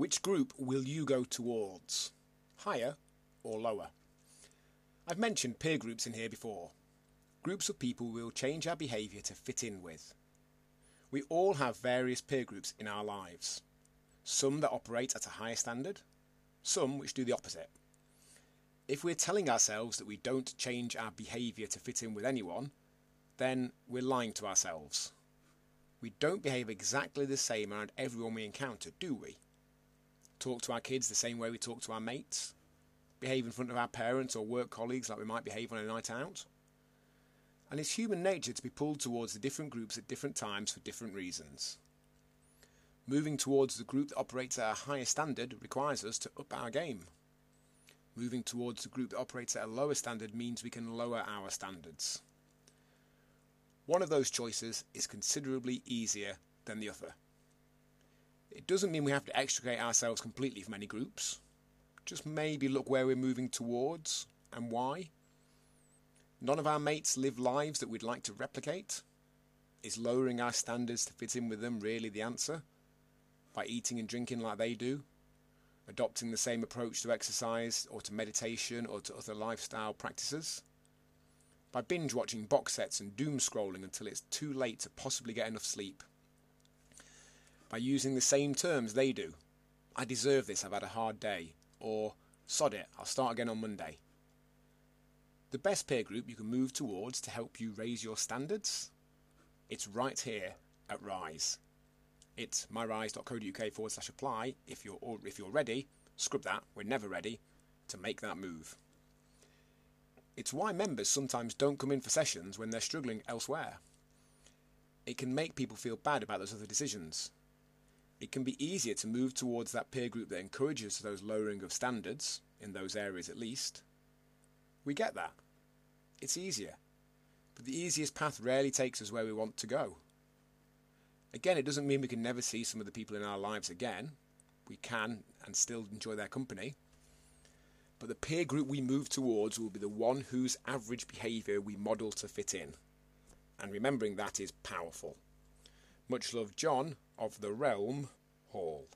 Which group will you go towards? Higher or lower? I've mentioned peer groups in here before. Groups of people we will change our behaviour to fit in with. We all have various peer groups in our lives. Some that operate at a higher standard, some which do the opposite. If we're telling ourselves that we don't change our behaviour to fit in with anyone, then we're lying to ourselves. We don't behave exactly the same around everyone we encounter, do we? Talk to our kids the same way we talk to our mates, behave in front of our parents or work colleagues like we might behave on a night out. And it's human nature to be pulled towards the different groups at different times for different reasons. Moving towards the group that operates at a higher standard requires us to up our game. Moving towards the group that operates at a lower standard means we can lower our standards. One of those choices is considerably easier than the other. It doesn't mean we have to extricate ourselves completely from any groups. Just maybe look where we're moving towards and why. None of our mates live lives that we'd like to replicate. Is lowering our standards to fit in with them really the answer? By eating and drinking like they do? Adopting the same approach to exercise or to meditation or to other lifestyle practices? By binge watching box sets and doom scrolling until it's too late to possibly get enough sleep? By using the same terms they do. I deserve this, I've had a hard day. Or, sod it, I'll start again on Monday. The best peer group you can move towards to help you raise your standards? It's right here at Rise. It's myrise.co.uk forward slash apply if you're, or if you're ready, scrub that, we're never ready, to make that move. It's why members sometimes don't come in for sessions when they're struggling elsewhere. It can make people feel bad about those other decisions, it can be easier to move towards that peer group that encourages those lowering of standards, in those areas at least. We get that. It's easier. But the easiest path rarely takes us where we want to go. Again, it doesn't mean we can never see some of the people in our lives again. We can and still enjoy their company. But the peer group we move towards will be the one whose average behaviour we model to fit in. And remembering that is powerful. Much love, John of the Realm Hall.